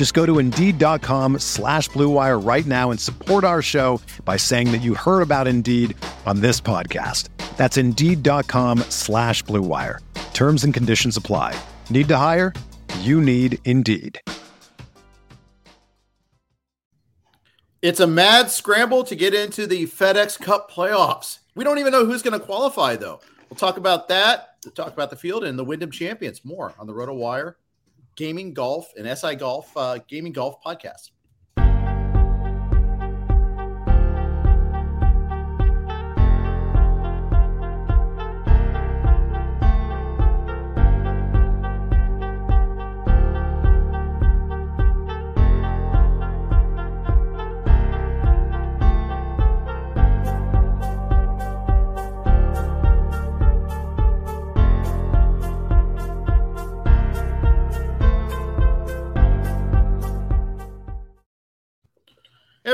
Just go to Indeed.com slash BlueWire right now and support our show by saying that you heard about Indeed on this podcast. That's Indeed.com slash BlueWire. Terms and conditions apply. Need to hire? You need Indeed. It's a mad scramble to get into the FedEx Cup playoffs. We don't even know who's going to qualify, though. We'll talk about that. We'll talk about the field and the Wyndham champions more on the Roto Wire Gaming Golf and SI Golf uh, Gaming Golf podcast.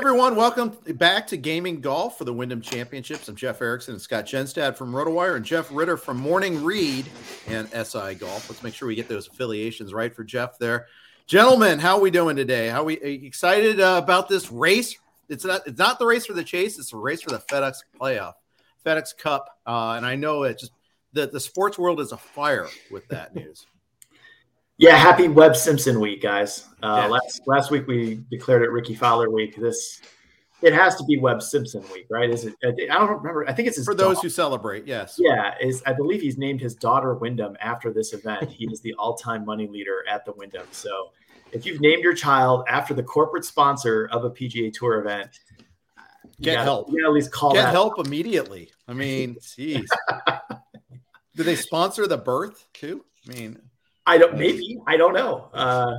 Everyone. Welcome back to Gaming Golf for the Wyndham Championships. I'm Jeff Erickson and Scott Genstad from RotoWire and Jeff Ritter from Morning Read and SI Golf. Let's make sure we get those affiliations right for Jeff there. Gentlemen, how are we doing today? How are we are excited uh, about this race? It's not it's not the race for the chase, it's a race for the FedEx playoff, FedEx Cup. Uh, and I know it just the, the sports world is afire with that news. Yeah, happy Webb Simpson week, guys. Uh, yeah. Last last week we declared it Rickie Fowler week. This it has to be Webb Simpson week, right? Is it? I don't remember. I think it's for those who celebrate. Yes. Yeah, is I believe he's named his daughter Wyndham after this event. he is the all-time money leader at the Wyndham. So, if you've named your child after the corporate sponsor of a PGA Tour event, get gotta, help. At least call get help immediately. I mean, jeez. Do they sponsor the birth too? I mean, I don't. Maybe I don't know. Uh,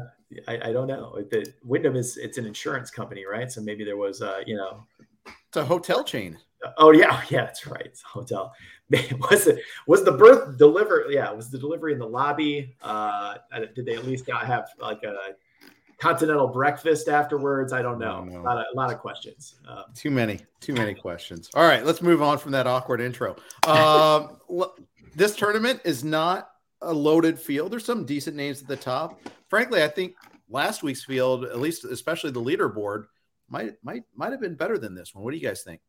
I, I, don't know. The Wyndham is it's an insurance company, right? So maybe there was, uh, you know, it's a hotel chain. Oh yeah, yeah, that's right. It's a hotel. was it was the birth deliver? Yeah, was the delivery in the lobby? Uh, did they at least not have like a continental breakfast afterwards? I don't know. A, lot of, a lot of questions. Um, too many, too many questions. All right, let's move on from that awkward intro. Um, this tournament is not a loaded field. There's some decent names at the top. Frankly, I think last week's field, at least especially the leaderboard, might might might have been better than this one. What do you guys think?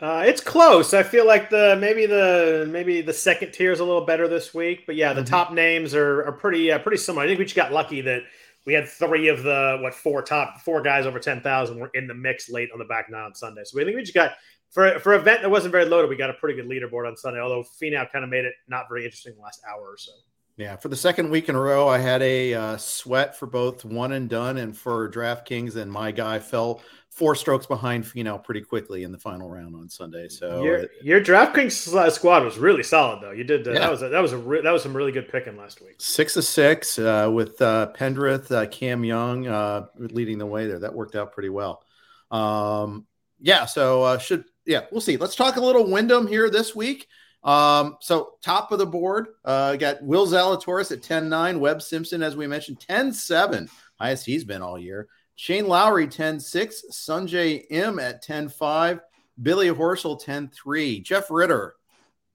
Uh, it's close. I feel like the maybe the maybe the second tier is a little better this week, but yeah, the mm-hmm. top names are are pretty uh, pretty similar. I think we just got lucky that we had three of the what four top four guys over ten thousand were in the mix late on the back nine on Sunday. So we think we just got for for an event that wasn't very loaded, we got a pretty good leaderboard on Sunday. Although Finau kind of made it not very interesting the last hour or so. Yeah, for the second week in a row, I had a uh, sweat for both one and done, and for DraftKings, and my guy fell four strokes behind Finau pretty quickly in the final round on Sunday. So your, it, your DraftKings squad was really solid, though. You did uh, yeah. that was a, that was a re- that was some really good picking last week. Six of six uh, with uh, Pendrith, uh, Cam Young uh, leading the way there. That worked out pretty well. Um, yeah, so should yeah, we'll see. Let's talk a little Wyndham here this week. Um, so top of the board, uh, got Will Zalatoris at 10-9, Webb Simpson, as we mentioned, 10-7, highest he's been all year. Shane Lowry, 10-6, Sungjae Im at 10-5, Billy Horschel, 10-3. Jeff Ritter,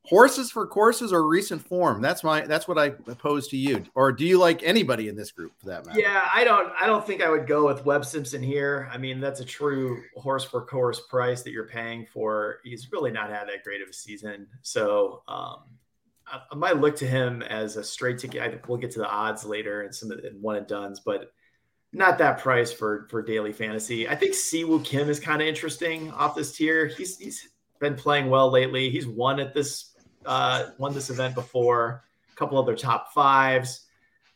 horses for courses or recent form? That's my that's what i oppose to you. Or do you like anybody in this group for that matter? Yeah i don't i don't think i would go with webb simpson here. I mean that's a true horse for course price that you're paying for. He's really not had that great of a season. So um I, I might look to him as a straight ticket I, we'll get to the odds later and some of the one and duns but not that price for for daily fantasy. I think siwoo kim is kind of interesting off this tier. He's he's been playing well lately. He's won at this uh, won this event before. A couple other top fives.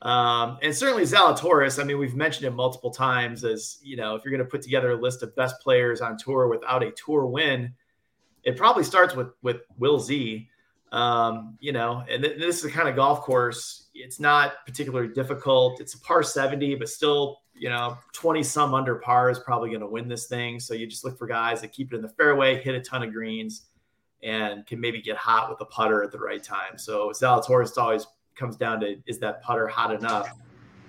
Um, and certainly Zalatoris, I mean, we've mentioned him multiple times as, you know, if you're going to put together a list of best players on tour without a tour win, it probably starts with, with Will Z. Um, you know, and th- this is the kind of golf course. It's not particularly difficult. It's a par 70, but still, you know, 20 some under par is probably going to win this thing. So you just look for guys that keep it in the fairway, hit a ton of greens, and can maybe get hot with the putter at the right time. So Zalatoris always comes down to is that putter hot enough?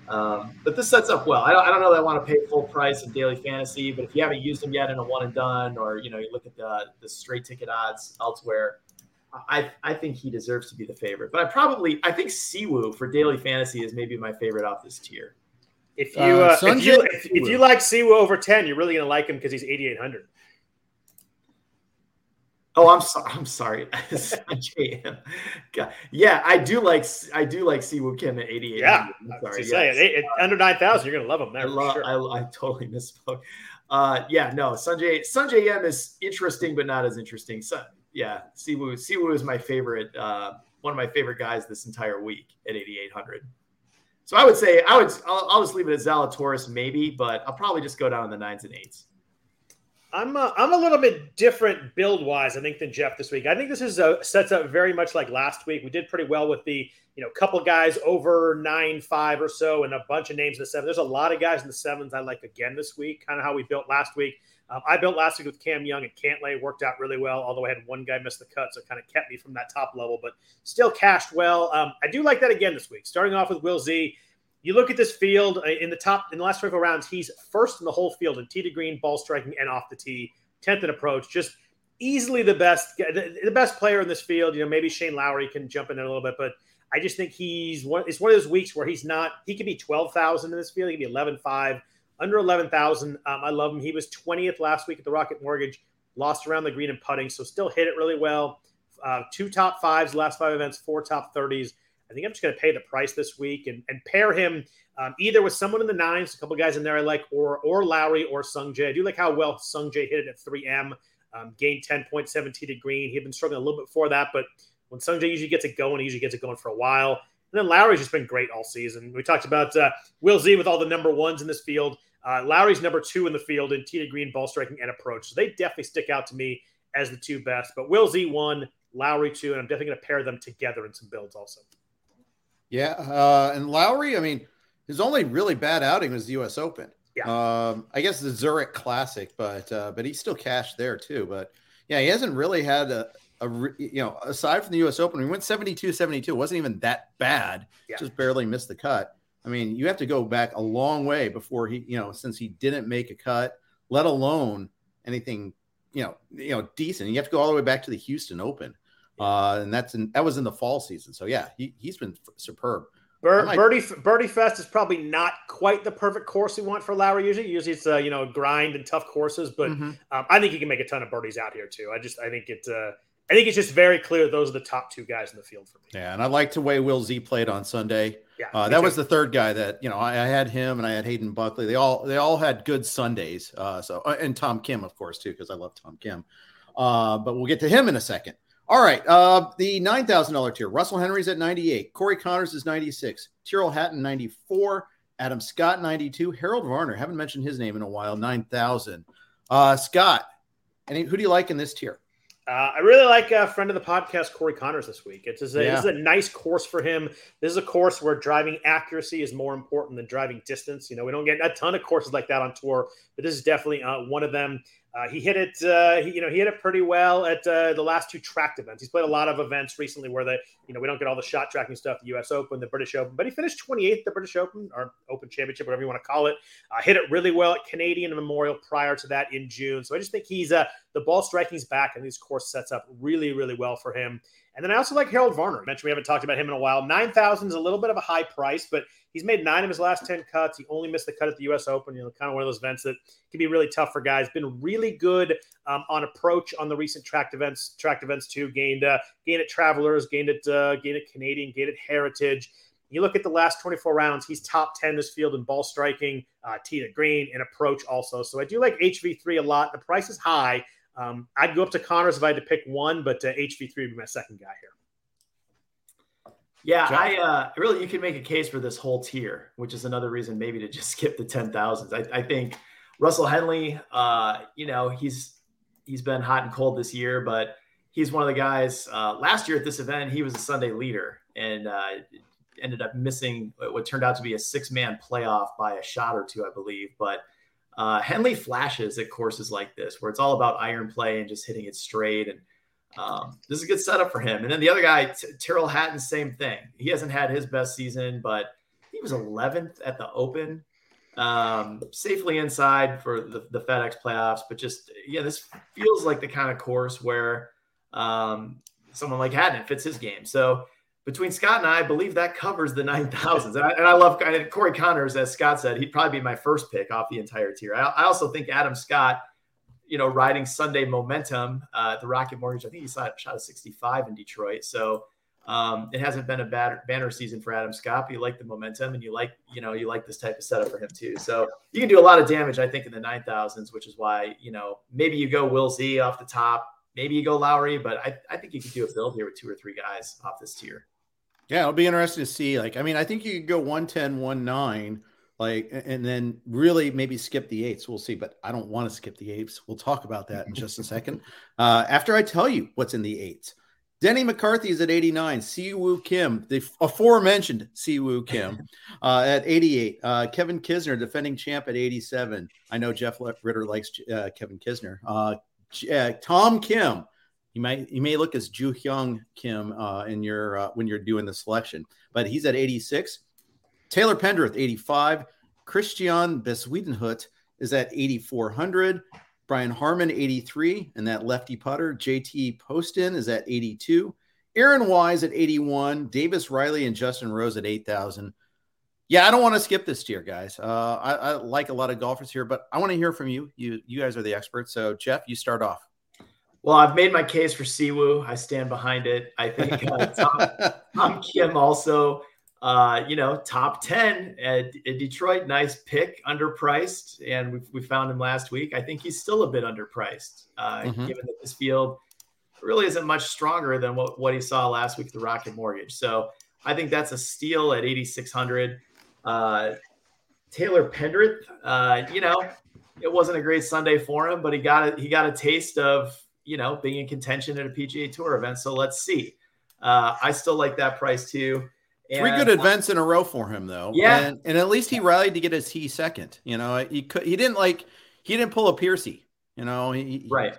Um, but this sets up well. I don't, I don't know that I want to pay full price in daily fantasy, but if you haven't used them yet in a one and done, or you know you look at the the straight ticket odds elsewhere, I I think he deserves to be the favorite. But I probably I think Siwoo for daily fantasy is maybe my favorite off this tier. If you uh, uh, if, you, if, if, you like Siwoo over ten, you're really gonna like him because he's 8800. Oh, I'm sorry. I'm sorry. yeah, I do like I do like Siwoo Kim at 88. Yeah, I'm sorry. Saying, under 9,000, you're gonna love him there. I, love, sure. I, I, totally misspoke. Uh, yeah, no, Sungjae Sungjae Im is interesting, but not as interesting. So, yeah, Siwoo Siwoo is my favorite. Uh, one of my favorite guys this entire week at 8,800. So I would say I would I'll, I'll just leave it at Zalatoris maybe, but I'll probably just go down in the nines and eights. I'm a, I'm a little bit different build wise, I think, than Jeff this week. I think this is a, sets up very much like last week. We did pretty well with the you know couple guys over nine five or so, and a bunch of names in the seven. There's a lot of guys in the sevens I like again this week. Kind of how we built last week. Um, I built last week with Cam Young and Cantlay. Worked out really well, although I had one guy miss the cut, so it kind of kept me from that top level, but still cashed well. Um, I do like that again this week. Starting off with Will Z you look at this field uh, in the top in the last 24 rounds, he's first in the whole field in tee to green, ball striking, and off the tee, 10th in approach. Just easily the best the, the, best player in this field. You know, maybe Shane Lowry can jump in there a little bit, but I just think he's one it's one of those weeks where he's not he could be 12,000 in this field, he could be 11.5, under 11,000. Um, I love him. He was 20th last week at the Rocket Mortgage, lost around the green and putting, so still hit it really well. Uh, two top fives, last five events, four top 30s. I think I'm just going to pay the price this week and, and pair him um, either with someone in the nines, a couple guys in there I like, or or Lowry or Sungjae. I do like how well Sungjae hit it at 3M, um, gained 10.7 tee to green. He had been struggling a little bit before that, but when Sungjae usually gets it going, he usually gets it going for a while. And then Lowry's just been great all season. We talked about uh, Will Z with all the number ones in this field. Uh, Lowry's number two in the field in to green, ball striking, and approach. So they definitely stick out to me as the two best. But Will Z one, Lowry two, and I'm definitely going to pair them together in some builds also. Yeah, uh, and Lowry, I mean, his only really bad outing was the U.S. Open. Yeah. Um, I guess the Zurich Classic, but uh, but he still cashed there too. But yeah, he hasn't really had a, a you know aside from the U.S. Open, he went 72 72. It wasn't even that bad. Yeah. Just barely missed the cut. I mean, you have to go back a long way before he you know since he didn't make a cut, let alone anything you know you know decent. You have to go all the way back to the Houston Open. Uh, and that's in that was in the fall season. So yeah, he he's been f- superb. might... Birdie Birdie Fest is probably not quite the perfect course we want for Lowry. Usually, usually it's uh, you know grind and tough courses, but mm-hmm. um, I think he can make a ton of birdies out here too. I just I think it uh, I think it's just very clear those are the top two guys in the field for me. Yeah, and I like the way Will Z played on Sunday. Yeah, uh, that too. was the third guy that you know I, I, had him and I had Hayden Buckley. They all they all had good Sundays. Uh, so uh, and Tom Kim of course too because I love Tom Kim. Uh, but we'll get to him in a second. All right. Uh, the $9,000 tier. Russell Henley's at 98. Corey Conners is 96. Tyrrell Hatton, 94. Adam Scott, 92. Harold Varner, haven't mentioned his name in a while, 9,000. Uh, Scott, any, who do you like in this tier? Uh, I really like a friend of the podcast, Corey Conners, this week. It's, a, yeah. a nice course for him. This is a course where driving accuracy is more important than driving distance. You know, we don't get a ton of courses like that on tour, but this is definitely uh, one of them. Uh, he hit it, uh, he, you know, he hit it pretty well at uh, the last two tracked events. He's played a lot of events recently where the, you know, we don't get all the shot tracking stuff, the U.S. Open, the British Open, but he finished 28th at the British Open or Open Championship, whatever you want to call it. Uh, hit it really well at Canadian Memorial prior to that in June. So I just think he's uh, the ball striking's back, and this course sets up really, really well for him. And then I also like Harold Varner. I mentioned we haven't talked about him in a while. 9,000 is a little bit of a high price, but he's made nine of his last 10 cuts. He only missed the cut at the U.S. Open, you know, kind of one of those events that can be really tough for guys. Been really good um, on approach on the recent tracked events, tracked events too. Gained, uh, gained at Travelers, gained at, uh, gained at Canadian, gained at Heritage. You look at the last 24 rounds, he's top 10 this field in ball striking, uh, tee to green, and approach also. So I do like HV3 a lot. The price is high. Um, I'd go up to Conners if I had to pick one, but uh, HV3 would be my second guy here. Yeah, John? I uh, really you can make a case for this whole tier, which is another reason maybe to just skip the ten thousands. I, I think Russell Henley, uh, you know, he's he's been hot and cold this year, but he's one of the guys. Uh, last year at this event, he was a Sunday leader and uh, ended up missing what turned out to be a six man playoff by a shot or two, I believe. But uh, Henley flashes at courses like this, where it's all about iron play and just hitting it straight and um, this is a good setup for him. And then the other guy, T- Tyrrell Hatton, same thing. He hasn't had his best season, but he was 11th at the Open, um, safely inside for the, the, FedEx playoffs. But just, yeah, this feels like the kind of course where um, someone like Hatton fits his game. So between Scott and I, I believe that covers the 9,000s. And, and I, love Corey Conners, as Scott said, he'd probably be my first pick off the entire tier. I, I also think Adam Scott – you know, riding Sunday momentum uh, the Rocket Mortgage. I think he shot, shot a 65 in Detroit. So um, it hasn't been a bad banner season for Adam Scott. You like the momentum, and you like, you know, you like this type of setup for him too. So you can do a lot of damage, I think, in the 9000s, which is why you know maybe you go Will Z off the top, maybe you go Lowry, but I, I think you could do a build here with two or three guys off this tier. Yeah, it'll be interesting to see. Like, I mean, I think you could go 110, 19 like and then really maybe skip the eights we'll see but i don't want to skip the eights we'll talk about that in just a second. Uh, after i tell you what's in the eights. Denny mccarthy is at 89 siwoo kim the aforementioned siwoo kim uh, at 88 uh, kevin kisner defending champ at 87 i know jeff ritter likes uh, kevin kisner. Uh, uh, tom kim. You might you may look as Ju Hyung Kim in your when you're doing the selection, but he's at 86. Taylor Pendrith, 85. Christian Bezuidenhout is at 8,400. Brian Harman, 83. And that lefty putter, JT Poston, is at 82. Aaron Wise at 81. Davis Riley and Justin Rose at 8,000. Yeah, I don't want to skip this tier, guys. Uh, I, I, like a lot of golfers here, but I want to hear from you. You you guys are the experts. So, Jeff, you start off. Well, I've made my case for Siwoo. I stand behind it. I think uh, Tom, Tom Kim also uh, you know, top 10 at, at, Detroit. Nice pick, underpriced. And we, we found him last week. I think he's still a bit underpriced, uh, mm-hmm. given that this field really isn't much stronger than what, what he saw last week, the Rocket Mortgage. So I think that's a steal at 8,600. Uh, Taylor Pendrith, uh, you know, it wasn't a great Sunday for him, but he got a, he got a taste of, you know, being in contention at a PGA Tour event. So let's see. Uh, I still like that price too. Three good events in a row for him, though. Yeah, and, and, at least he rallied to get his T second. You know, he could he didn't like he didn't pull a Piercy. You know, he, right.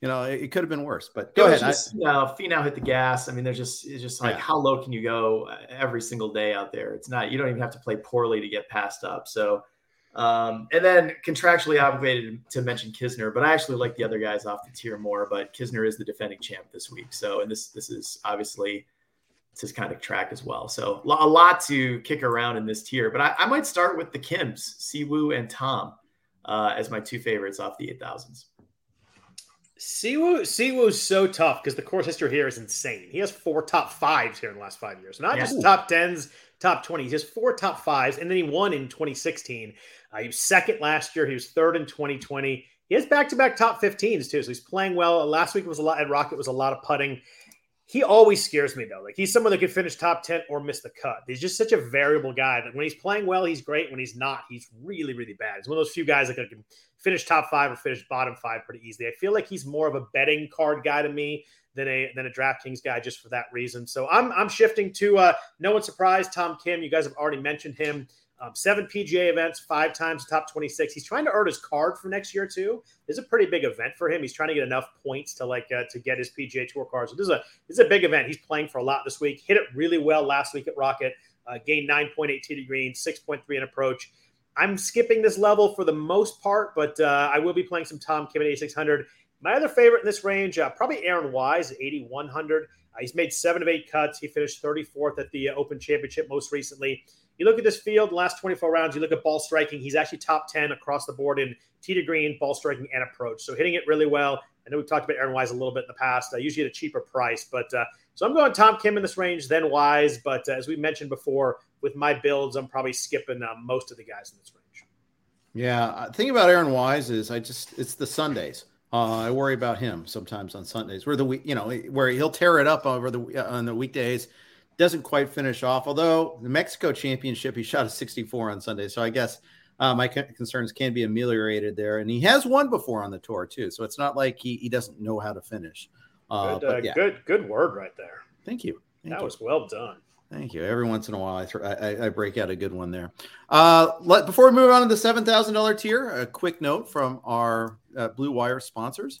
You know, it, it could have been worse. But go ahead. Just, I, you know, Finau hit the gas. I mean, there's just it's just like yeah. how low can you go uh, every single day out there? It's not you don't even have to play poorly to get passed up. So. Um, and then contractually obligated to mention Kisner, but I actually like the other guys off the tier more. But Kisner is the defending champ this week, so and this this is obviously to kind of track as well. So a lot to kick around in this tier, but I, I might start with the Kims, Siwoo and Tom uh, as my two favorites off the 8000s. Siwoo Siwoo's so tough because the course history here is insane. He has four top fives here in the last five years, not yeah. just top tens, top twenties. He has four top fives, and then he won in 2016. Uh, he was second last year. He was third in 2020. He has back-to-back top 15s too, so he's playing well. Last week was a lot at Rocket was a lot of putting he always scares me though. Like he's someone that could finish top 10 or miss the cut. He's just such a variable guy that when he's playing well, he's great. When he's not, he's really, really bad. He's one of those few guys that can finish top five or finish bottom five pretty easily. I feel like he's more of a betting card guy to me than a than a DraftKings guy just for that reason. So I'm I'm shifting to uh no one surprised, Tom Kim. You guys have already mentioned him. Um, seven PGA events, five times top 26. He's trying to earn his card for next year too. This is a pretty big event for him. He's trying to get enough points to like uh, to get his PGA Tour card. So this is a this is a big event. He's playing for a lot this week. Hit it really well last week at Rocket. Uh, gained 9.8 tee to green, 6.3 in approach. I'm skipping this level for the most part, but uh, I will be playing some Tom Kim at 8600. My other favorite in this range, uh, probably Aaron Wise, 8100. Uh, he's made seven of eight cuts. He finished 34th at the Open Championship most recently. You look at this field, last 24 rounds, you look at ball striking, he's actually top 10 across the board in tee to green, ball striking, and approach. So hitting it really well. I know we've talked about Aaron Wise a little bit in the past, uh, usually at a cheaper price. But uh, so I'm going Tom Kim in this range, then Wise. But uh, as we mentioned before, with my builds, I'm probably skipping uh, most of the guys in this range. Yeah. The thing about Aaron Wise is I just, it's the Sundays. Uh, I worry about him sometimes on Sundays, where the week, you know, where he'll tear it up over the on the weekdays, doesn't quite finish off. Although the Mexico Championship, he shot a 64 on Sunday, so I guess uh, my concerns can be ameliorated there. And he has won before on the tour too, so it's not like he he doesn't know how to finish. Uh, good, uh, yeah. good, good word right there. Thank you. Thank that you. was well done. Thank you. Every once in a while, I, th- I, I break out a good one there. Uh, let, before we move on to the seven thousand dollar tier, a quick note from our uh, Blue Wire sponsors.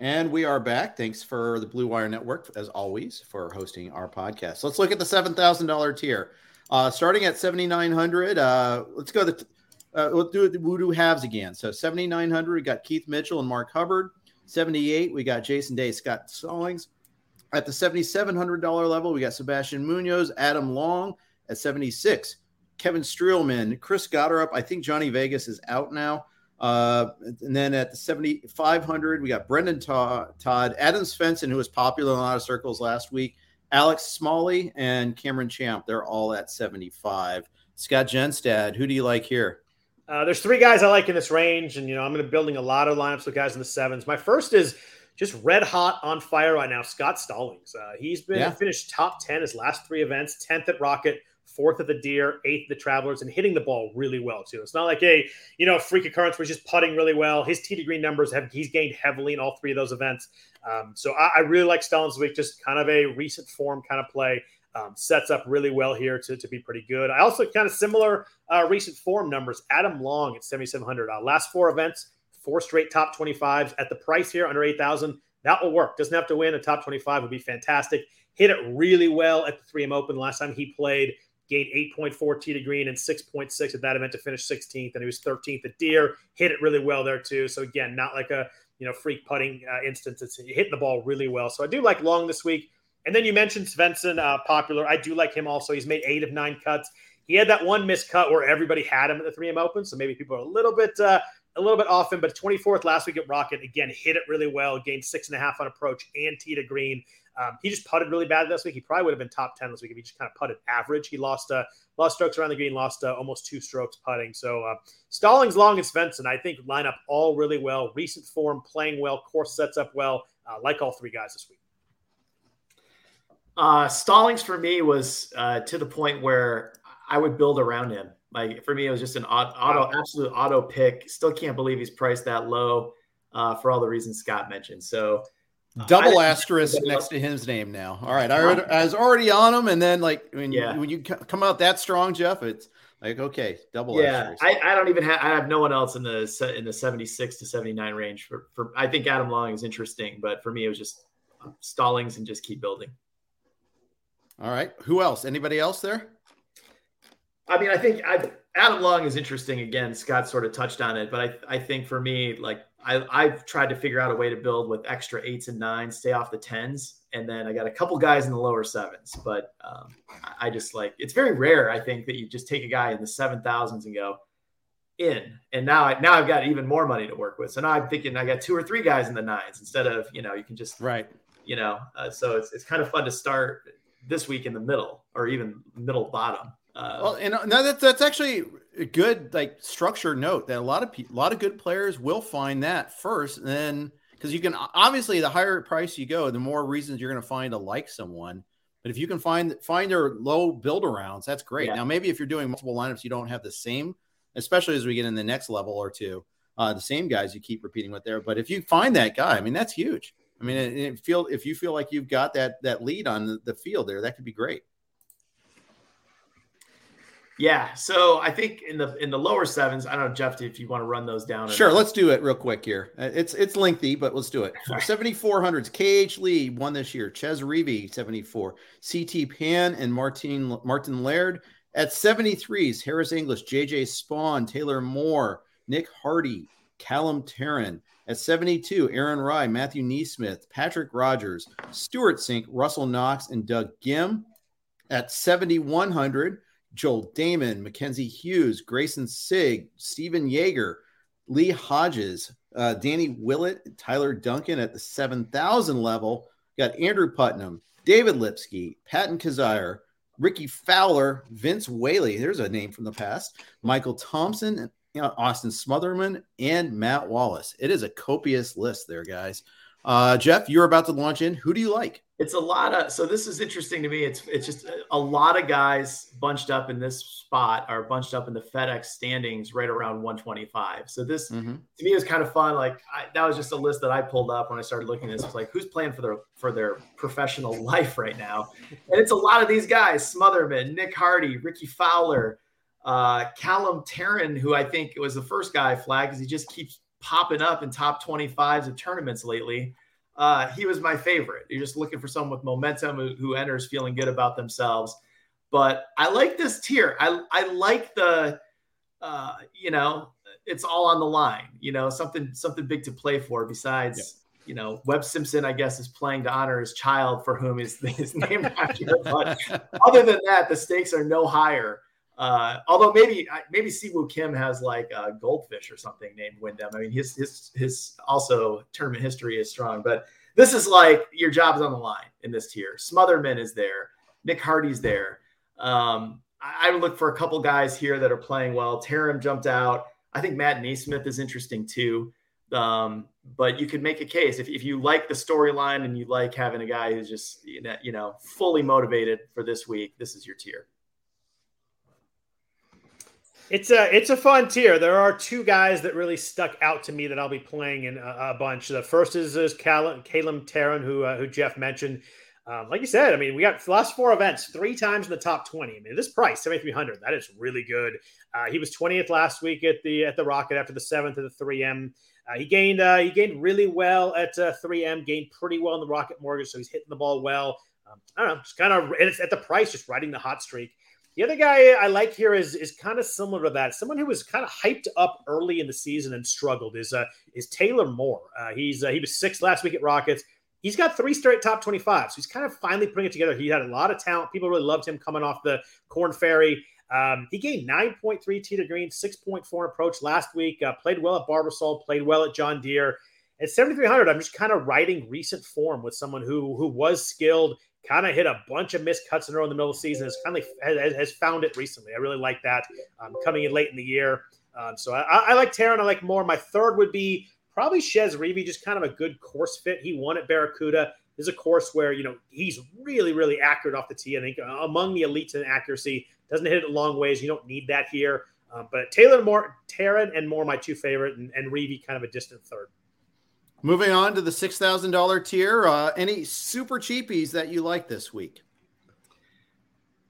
And we are back. Thanks for the Blue Wire Network, as always, for hosting our podcast. Let's look at the seven thousand dollar tier. Uh, starting at seventy nine hundred. Uh, let's go the. Uh, we'll do the Voodoo halves again. So seventy nine hundred, we got Keith Mitchell and Mark Hubbard. Seventy eight, we got Jason Day, Scott Stallings. At the seventy seven hundred dollar level, we got Sebastian Munoz, Adam Long. At seventy six, Kevin Streelman, Chris Gotterup. I think Johnny Vegas is out now. Uh, and then at the 7,500, we got Brendon Todd, Adam Svensson, who was popular in a lot of circles last week, Alex Smalley, and Cameron Champ. They're all at 75. Scott Genstad, who do you like here? Uh, there's three guys I like in this range, and you know I'm going to be building a lot of lineups with guys in the sevens. My first is just red hot on fire right now. Scott Stallings. Uh, he's been yeah. finished top ten his last three events, tenth at Rocket, fourth of the Deere, eighth at the Travelers, and hitting the ball really well too. It's not like a you know freak occurrence where he's just putting really well. His tee to green numbers have he's gained heavily in all three of those events. Um, so I, I, really like Stallings week, just kind of a recent form kind of play. Um, sets up really well here to, to be pretty good. I also kind of similar uh, recent form numbers. Adam Long at 7,700. Uh, last four events, four straight top 25s at the price here under 8,000. That will work. Doesn't have to win. A top 25 would be fantastic. Hit it really well at the 3M Open last time he played gained 8.4 tee to green and 6.6 at that event to finish 16th, and he was 13th at Deere, Hit it really well there too. So again, not like a you know freak putting uh, instance. It's hitting the ball really well. So I do like Long this week. And then you mentioned Svensson, uh, popular. I do like him also. He's made eight of nine cuts. He had that one missed cut where everybody had him at the 3M Open, so maybe people are a little bit uh, a little bit often. But 24th last week at Rocket again hit it really well, gained six and a half on approach and tee to green. Um, he just putted really bad this week. He probably would have been top ten this week if he just kind of putted average. He lost uh, lost strokes around the green, lost uh, almost two strokes putting. So uh, Stallings, Long, and Svensson, I think line up all really well. Recent form, playing well, course sets up well. Uh, like all three guys this week. Uh, Stallings for me was uh, to the point where I would build around him. Like for me, it was just an auto, absolute auto pick. Still can't believe he's priced that low uh, for all the reasons Scott mentioned. So Double asterisk next to his name now. All right, I, already, I was already on him, and then like when Yeah. you, when you come out that strong, Jeff, it's like okay, double Yeah, asterisk. I, I don't even have I have no one else in the in the 76 to 79 range for, for I think Adam Long is interesting, but for me it was just Stallings and just keep building. All right, who else? Anybody else there? I mean, I think I Adam Long is interesting again. Scott sort of touched on it, but I I think for me, like I I've tried to figure out a way to build with extra eights and nines, stay off the tens, and then I got a couple guys in the lower sevens. But um, I- I just like it's very rare. I think that you just take a guy in the seven thousands and go in, and now I now I've got even more money to work with. So now I'm thinking I got two or three guys in the nines instead of you know you can just Right. you know. Uh, so it's it's kind of fun to start this week in the middle or even middle bottom. Uh, Well, and uh, no, that's that's actually a good like structure note that a lot of people, a lot of good players will find that first, and then because you can obviously the higher price you go, the more reasons you're going to find to like someone. But if you can find find their low build arounds, that's great. Yeah. Now maybe if you're doing multiple lineups, you don't have the same, especially as we get in the next level or two, uh, the same guys you keep repeating with there. But if you find that guy, I mean that's huge. I mean, it, it feel if you feel like you've got that that lead on the field there, that could be great. Yeah, so I think in the in the lower sevens, I don't know, Jeff, if you want to run those down. Sure, let's do it real quick here. Uh, It's it's lengthy, but let's do it. For 7400s, KH Lee won this year. Chez Reavie, 74. CT Pan and Martin Martin Laird. At 73s, Harris English, JJ Spaun, Taylor Moore, Nick Hardy, Callum Tarren. At 72, Aaron Rai, Matthew NeSmith, Patrick Rodgers, Stewart Cink, Russell Knox, and Doug Ghim. At 7100, Joel Dahmen, Mackenzie Hughes, Greyson Sigg, Stephan Jaeger, Lee Hodges, uh, Danny Willett, Tyler Duncan at the 7,000 level. Got Andrew Putnam, David Lipsky, Patton Kizzire, Rickie Fowler, Vince Whaley. There's a name from the past. Michael Thompson, you know, Austin Smotherman, and Matt Wallace. It is a copious list there, guys. Uh, Jeff, you're about to launch in. Who do you like? It's a lot of so this is interesting to me. It's it's just a, lot of guys bunched up in this spot are bunched up in the FedEx standings right around 125. So this Mhm. to me was kind of fun. Like I, that was just a list that I pulled up when I started looking at this. It's like who's playing for their for their professional life right now, and it's a lot of these guys: Smotherman, Nick Hardy, Rickie Fowler, uh, Callum Tarren, who I think was the first guy flagged because he just keeps popping up in top 25s of tournaments lately. Uh, he was my favorite. You're just looking for someone with momentum who, who enters feeling good about themselves. But I like this tier. I I like the, uh, you know, it's all on the line. You know, something something big to play for. Besides, you know, Webb Simpson, I guess, is playing to honor his child for whom his his name after. But other than that, the stakes are no higher. Uh, although maybe maybe Siwoo Kim has like a goldfish or something named Wyndham. I mean, his his his also tournament history is strong, but this is like your job is on the line in this tier. Smotherman is there, Nick Hardy's there. Um, I, I would look for a couple guys here that are playing well. Tarren jumped out. I think Matt NeSmith is interesting too. Um, but you could make a case if, if you like the storyline and you like having a guy who's just you know, you know fully motivated for this week. This is your tier. It's a it's a fun tier. There are two guys that really stuck out to me that I'll be playing in a, a bunch. The first is is Callum Caleb Tarren, who uh, who Jeff mentioned. Um, like you said, I mean, we got last four events three times in the top twenty. I mean, this price seventy three hundred that is really good. Uh, he was twentieth last week at the at the Rocket after the seventh of the three M. Uh, he gained uh, he gained really well at uh, 3M, gained pretty well in the Rocket Mortgage, so he's hitting the ball well. Um, I don't know, just kind of at the price, just riding the hot streak. The other guy I like here is is kind of similar to that. Someone who was kind of hyped up early in the season and struggled is uh, is Taylor Moore. Uh, he's uh, he was sixth last week at Rockets. He's got three straight top twenty five, so he's kind of finally putting it together. He had a lot of talent. People really loved him coming off the Korn Ferry. Um, he gained 9.3 tee to green, 6.4 approach last week. Uh, played well at Barbasol, played well at John Deere. At 7,300, I'm just kind of writing recent form with someone who who was skilled, kind of hit a bunch of missed cuts in a row in the middle of the season. Has kind of has, has found it recently. I really like that um, coming in late in the year. Um, so I, I like Tarren. I like Moore. My third would be probably Chez Reavie, just kind of a good course fit. He won at Barracuda. This is a course where you know he's really, really accurate off the tee. I think among the elites in accuracy, doesn't hit it long ways. You don't need that here. Um, but Taylor Moore, Tarren, and Moore, my two favorite, and, and Reavie kind of a distant third. Moving on to the six thousand dollar tier. Uh, any super cheapies that you like this week?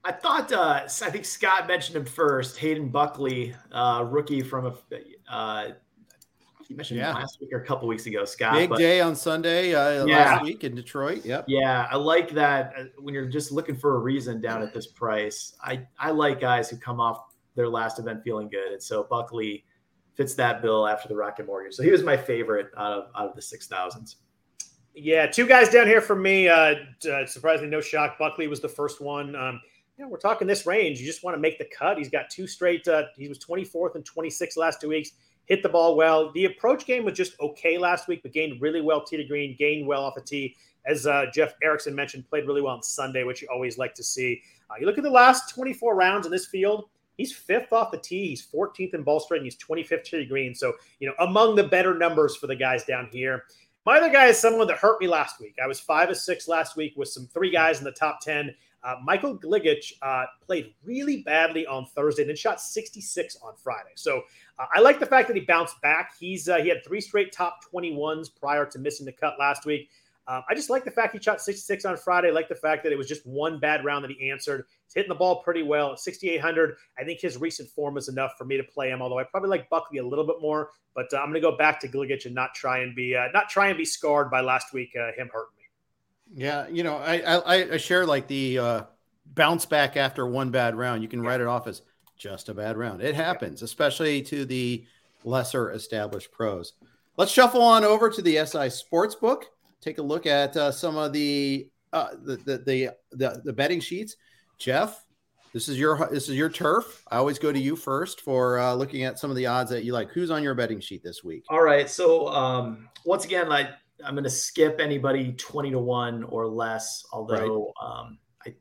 I thought uh, I think Scott mentioned him first. Hayden Buckley, uh, rookie from a. Uh, you mentioned Yeah. last week or a couple weeks ago, Scott. Big but- day on Sunday uh, Yeah. last week in Detroit. Yep. Yeah, I like that uh, when you're just looking for a reason down at this price. I I like guys who come off their last event feeling good, and so Buckley fits that bill after the Rocket Mortgage. So he was my favorite out of out of the six thousands. Yeah, two guys down here for me. Uh, uh, surprisingly, no shock. Buckley was the first one. Um, we're talking this range. You just want to make the cut. He's got two straight. Uh, he was 24th and 26th last two weeks. Hit the ball well. The approach game was just okay last week, but gained really well tee to green. Gained well off the tee, as uh, Jeff Erickson mentioned. Played really well on Sunday, which you always like to see. Uh, you look at the last 24 rounds in this field. He's fifth off the tee. He's 14th in ball straight, and he's 25th tee to green. So you know, among the better numbers for the guys down here. My other guy is someone that hurt me last week. I was five of six last week with some three guys in the top 10. Uh, Michael Gligic uh, played really badly on Thursday, and then shot 66 on Friday. So uh, I like the fact that he bounced back. He's uh, he had three straight top 21s prior to missing the cut last week. Um, I just like the fact he shot 66 on Friday. I like the fact that it was just one bad round that he answered. He's hitting the ball pretty well. 6,800. I think his recent form is enough for me to play him. Although I probably like Buckley a little bit more, but uh, I'm going to go back to Gligic and not try and be uh, not try and be scarred by last week uh, him hurting me. Yeah, you know, I I, I share like the uh, bounce back after one bad round. You can write it off as just a bad round. It happens, especially to the lesser established pros. Let's shuffle on over to the SI Sportsbook. Take a look at uh, some of the, uh, the, the the the the betting sheets. Jeff, this is your this is your turf. I always go to you first for uh, looking at some of the odds that you like. Who's on your betting sheet this week? All right. So um, once again, I I'm going to skip anybody twenty to one or less. Although um, I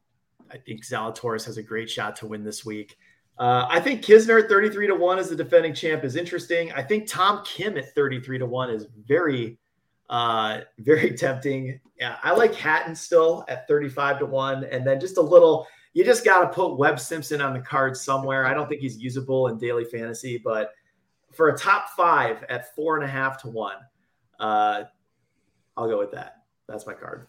I think Zalatoris has a great shot to win this week. Uh, I think Kisner at 33 to 1 as the defending champ is interesting. I think Tom Kim at 33 to 1 is very, uh, very tempting. Yeah, I like Hatton still at 35 to 1. And then just a little, you just got to put Webb Simpson on the card somewhere. I don't think he's usable in daily fantasy, but for a top five at four and a half to 1, uh, I'll go with that. That's my card.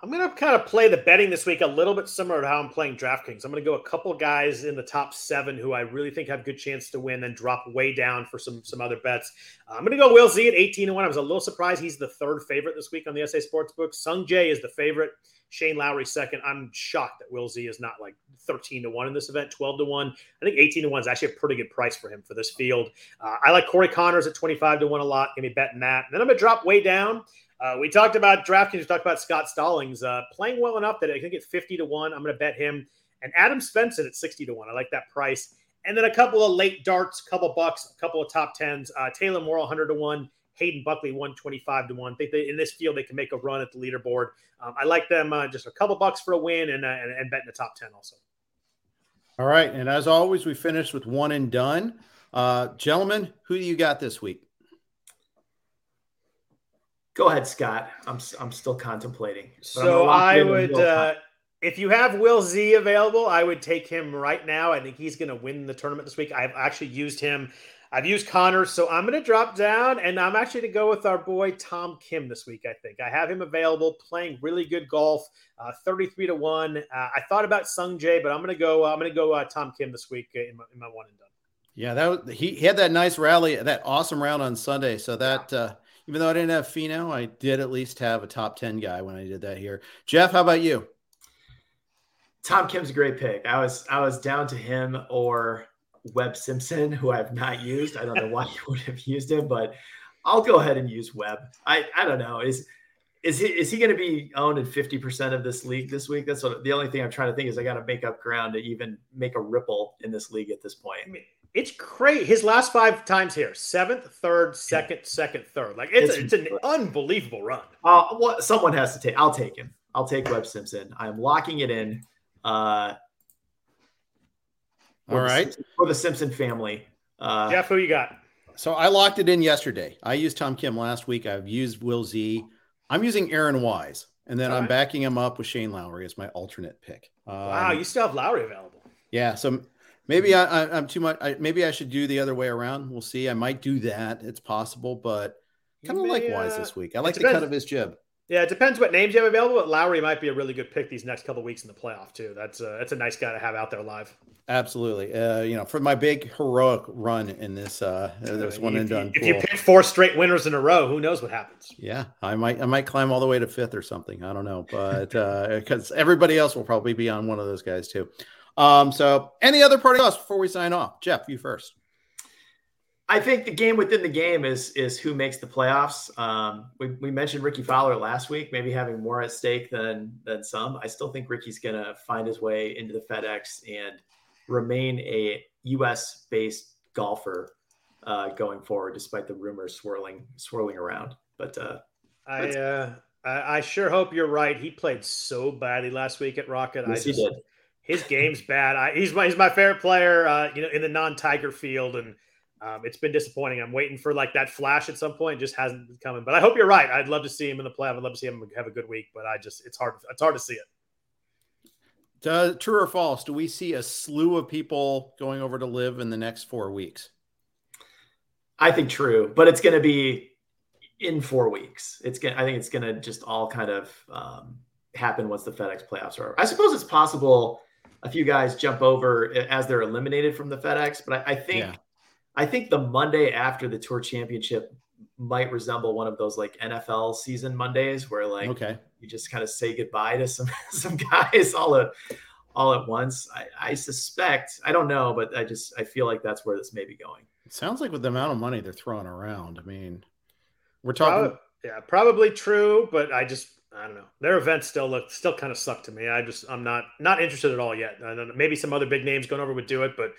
I'm going to kind of play the betting this week a little bit similar to how I'm playing DraftKings. I'm going to go a couple guys in the top seven who I really think have good chance to win, then drop way down for some some other bets. Uh, I'm going to go Will Z at 18 to one. I was a little surprised he's the third favorite this week on the SA Sportsbook. Sung Jae is the favorite. Shane Lowry second. I'm shocked that Will Z is not like 13 to 1 in this event, 12 to 1. I think 18 to 1 is actually a pretty good price for him for this field. Uh, I like Corey Conners at 25 to 1 a lot. Give me betting that. And then I'm going to drop way down. Uh, we talked about DraftKings. We talked about Scott Stallings uh, playing well enough that I think at 50 to 1, I'm going to bet him. And Adam Svensson at 60 to 1. I like that price. And then a couple of late darts, a couple bucks, a couple of top tens. Uh, Taylor Moore 100 to 1. Hayden Buckley 125 to 1. I think they, in this field they can make a run at the leaderboard. Um, I like them uh, just a couple bucks for a win and, uh, and, and betting the top 10 also. All right, and as always, we finish with one and done. Uh, gentlemen, who do you got this week? Go ahead, Scott. I'm I'm still contemplating. But I'm gonna So I would, uh, if you have Will Z available, I would take him right now. I think he's going to win the tournament this week. I've actually used him. I've used Connor, so I'm going to drop down, and I'm actually to go with our boy Tom Kim this week. I think I have him available, playing really good golf, uh, 33 to one. Uh, I thought about Sung Jae, but I'm going to go. I'm going to go uh, Tom Kim this week uh, in my, in my one and done. Yeah, that was, he, he had that nice rally, that awesome round on Sunday. So that uh, even though I didn't have Finau, I did at least have a top ten guy when I did that here. Jeff, how about you? Tom Kim's a great pick. I was I was down to him or Webb Simpson, who I have not used. I don't know why you would have used him, but I'll go ahead and use Webb. I I don't know. Is is he is he going to be owned in fifty percent of this league this week? That's what the only thing I'm trying to think is I got to make up ground to even make a ripple in this league at this point. I mean, it's great. His last five times here: seventh, third, second, second, third. Like it's It's- it's, an unbelievable run. Uh, what someone has to take. I'll take him. I'll take Webb Simpson. I'm locking it in. Uh, for All the right. Simpson- for the Simpson family. Uh, Jeff, who you got? So I locked it in yesterday. I used Tom Kim last week. I've used Will Z. I'm using Aaron Wise, and then All I'm right. backing him up with Shane Lowry as my alternate pick. Um, Wow, you still have Lowry available. Yeah, so maybe I, I, I'm too much. I, maybe I should do the other way around. We'll see. I might do that. It's possible, but Kind of like Wise uh, this week. I like the cut of his jib. Yeah, it depends what names you have available. But Lowry might be a really good pick these next couple weeks in the playoff too. That's a, that's a nice guy to have out there live. Absolutely. Uh, you know, for my big heroic run in this, uh, there's one if, and done. If you pick four straight winners in a row, who knows what happens? Yeah, I might I might climb all the way to fifth or something. I don't know, but because everybody else will probably be on one of those guys too. Um, so any other parting thoughts before we sign off? Jeff, you first. I think the game within the game is is who makes the playoffs. Um, we, we mentioned Rickie Fowler last week, maybe having more at stake than than some. I still think Rickie's going to find his way into the FedEx and remain a U.S. based golfer uh, going forward, despite the rumors swirling swirling around. But uh, I, uh, I I sure hope you're right. He played so badly last week at Rocket. yes, I he did. His game's bad. I, he's my he's my favorite player. Uh, you know, in the non-Tiger field, and um, it's been disappointing. I'm waiting for like that flash at some point. It just hasn't been coming. But I hope you're right. I'd love to see him in the playoff. I'd love to see him have a good week. But I just it's hard it's hard to see it. Uh, true or false? Do we see a slew of people going over to LIV in the next four weeks? I think true, but it's going to be in four weeks. It's going. I think it's going to just all kind of um, happen once the FedEx playoffs are. over. I suppose it's possible a few guys jump over as they're eliminated from the FedEx, but I, I think Yeah. I think the Monday after the Tour Championship might resemble one of those like NFL season Mondays where like Okay. you just kind of say goodbye to some some guys all at all at once. I, I suspect. I don't know, but I just I feel like that's where this may be going. It sounds like with the amount of money they're throwing around. I mean, we're talking. Prob- yeah, probably true, but I just I don't know. Their events still look still kind of suck to me. I just I'm not not interested at all yet. I don't know. Maybe some other big names going over would do it, but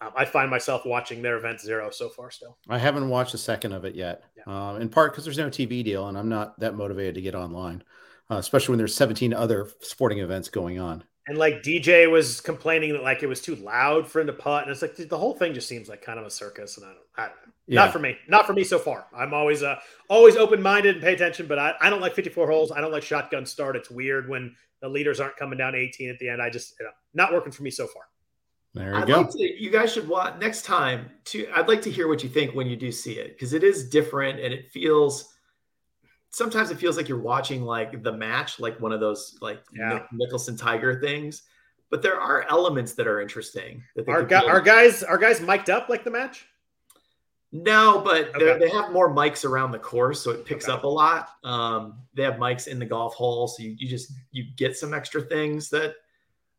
um, I find myself watching their event zero so far still. I haven't watched a second of it yet. Um, in part because there's no TV deal, and I'm not that motivated to get online, uh, especially when there's 17 other sporting events going on. And like DJ was complaining that like it was too loud for him to putt, and it's like the whole thing just seems like kind of a circus, and I don't, I don't know. Yeah. Not for me. Not for me so far. I'm always uh always open minded and pay attention, but I, I don't like 54 holes. I don't like shotgun start. It's weird when the leaders aren't coming down 18 at the end. I just you know, not working for me so far. There you I'd go. like to, you guys should watch next time. To I'd like to hear what you think when you do see it because it is different and it feels. Sometimes it feels like you're watching like the match, like one of those like Yeah. Nick- Mickelson Tiger things. But there are elements that are interesting. That Our our guys, our guys mic'd up like the match. No, but Okay. they have more mics around the course, so it picks Okay. up a lot. Um, they have mics in the golf hole, so you, you just you get some extra things that.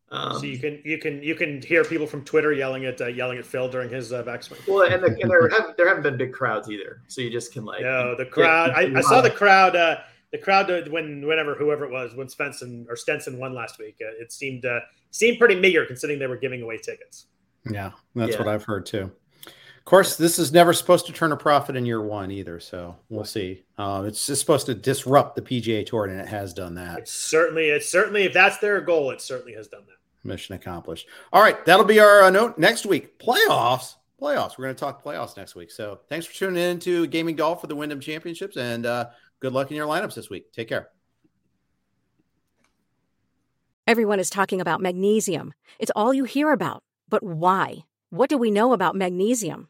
Um, so you can you can you can hear people from Twitter yelling at uh, yelling at Phil during his uh, backswing. well, and, the, and there haven't there haven't been big crowds either, so you just can like. No, the get- crowd. I, I saw the crowd. Uh, the crowd uh, when whenever whoever it was when Svensson or Stenson won last week. Uh, it seemed uh, seemed pretty meager considering they were giving away tickets. Yeah, that's Yeah. what I've heard too. Of course, this is never supposed to turn a profit in year one either, so we'll see. Uh, it's just supposed to disrupt the PGA Tour, and it has done that. It's certainly it's certainly if that's their goal, it certainly has done that. Mission accomplished. All right, that'll be our uh, note next week. Playoffs, playoffs. We're going to talk playoffs next week. So thanks for tuning in to Gaming Golf for the Wyndham Championships, and uh, good luck in your lineups this week. Take care. Everyone is talking about magnesium. It's all you hear about. But why? What do we know about magnesium?